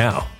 now.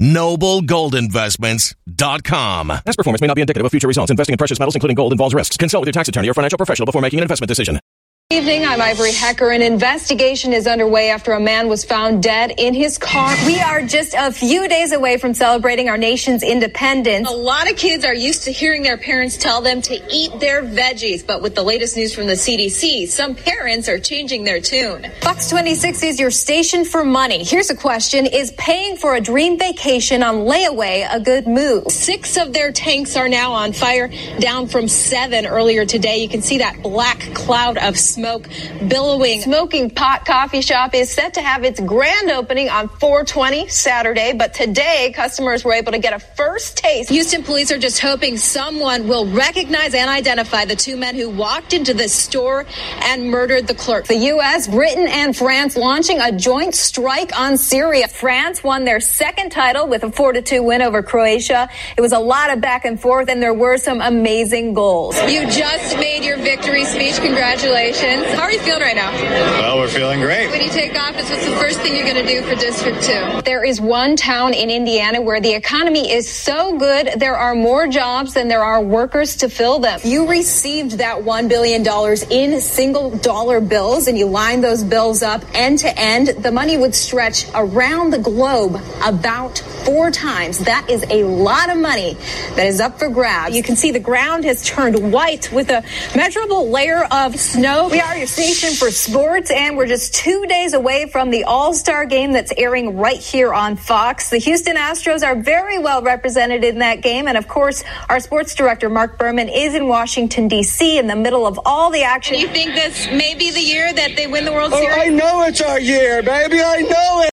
Noblegoldinvestments.com. Past performance may not be indicative of future results. Investing in precious metals, including gold, involves risks. Consult with your tax attorney or financial professional before making an investment decision. Evening, I'm Ivory Hecker. An investigation is underway after a man was found dead in his car. We are just a few days away from celebrating our nation's independence. A lot of kids are used to hearing their parents tell them to eat their veggies, but with the latest news from the CDC, some parents are changing their tune. Fox 26 is your station for money. Here's a question Is paying for a dream vacation on layaway a good move? Six of their tanks are now on fire, down from seven earlier today. You can see that black cloud of smoke smoke billowing. Smoking Pot Coffee Shop is set to have its grand opening on 420 Saturday, but today customers were able to get a first taste. Houston police are just hoping someone will recognize and identify the two men who walked into the store and murdered the clerk. The U.S., Britain, and France launching a joint strike on Syria. France won their second title with a 4 2 win over Croatia. It was a lot of back and forth, and there were some amazing goals. You just made your victory speech. Congratulations. How are you feeling right now? Well, we're feeling great. When you take office, what's the first thing you're going to do for District 2? There is one town in Indiana where the economy is so good, there are more jobs than there are workers to fill them. You received that $1 billion in single dollar bills and you line those bills up end to end. The money would stretch around the globe about four times. That is a lot of money that is up for grabs. You can see the ground has turned white with a measurable layer of snow. We are your station for sports, and we're just two days away from the All Star game that's airing right here on Fox. The Houston Astros are very well represented in that game, and of course, our sports director, Mark Berman, is in Washington, D.C., in the middle of all the action. You think this may be the year that they win the World Oh, Series? I know it's our year, baby. I know it.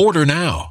Order now.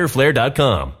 riderflare.com.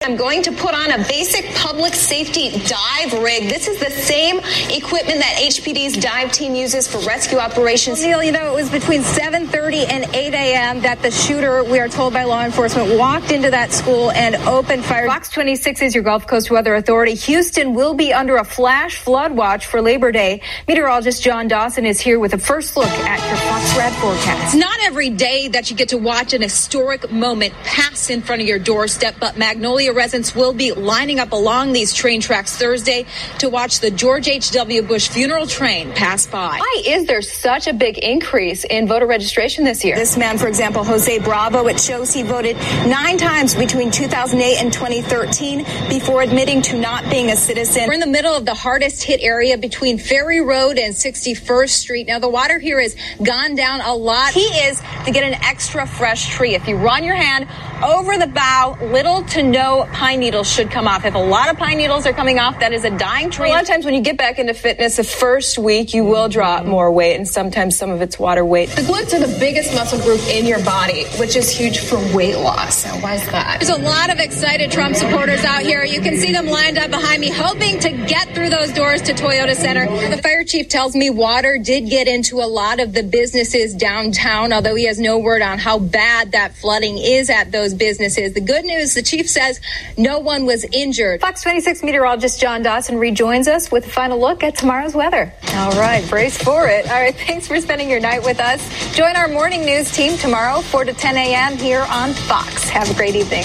I'm going to put on a basic public safety dive rig. This is the same equipment that HPD's dive team uses for rescue operations. Neil, you know, it was between 7.30 and 8 a.m. that the shooter, we are told by law enforcement, walked into that school and opened fire. Fox 26 is your Gulf Coast Weather Authority. Houston will be under a flash flood watch for Labor Day. Meteorologist John Dawson is here with a first look at your Fox Red forecast. It's not every day that you get to watch an historic moment pass in front of your doorstep, but Magnolia Magnolia residents will be lining up along these train tracks Thursday to watch the George H.W. Bush funeral train pass by. Why is there such a big increase in voter registration this year? This man, for example, Jose Bravo, it shows he voted nine times between 2008 and 2013 before admitting to not being a citizen. We're in the middle of the hardest hit area between Ferry Road and 61st Street. Now, the water here has gone down a lot. He is to get an extra fresh tree. If you run your hand over the bough, little to no pine needles should come off. If a lot of pine needles are coming off, that is a dying tree. A lot of times when you get back into fitness, the first week you will drop more weight, and sometimes some of it's water weight. The glutes are the biggest muscle group in your body, which is huge for weight loss. Why is that? There's a lot of excited Trump supporters out here. You can see them lined up behind me, hoping to get through those doors to Toyota Center. The fire chief tells me water did get into a lot of the businesses downtown, although he has no word on how bad that flooding is at those businesses. The good news, the chief says no one was injured. Fox 26 meteorologist John Dawson rejoins us with a final look at tomorrow's weather. All right, brace for it. All right, thanks for spending your night with us. Join our morning news team tomorrow, 4 to 10 a.m. here on Fox. Have a great evening.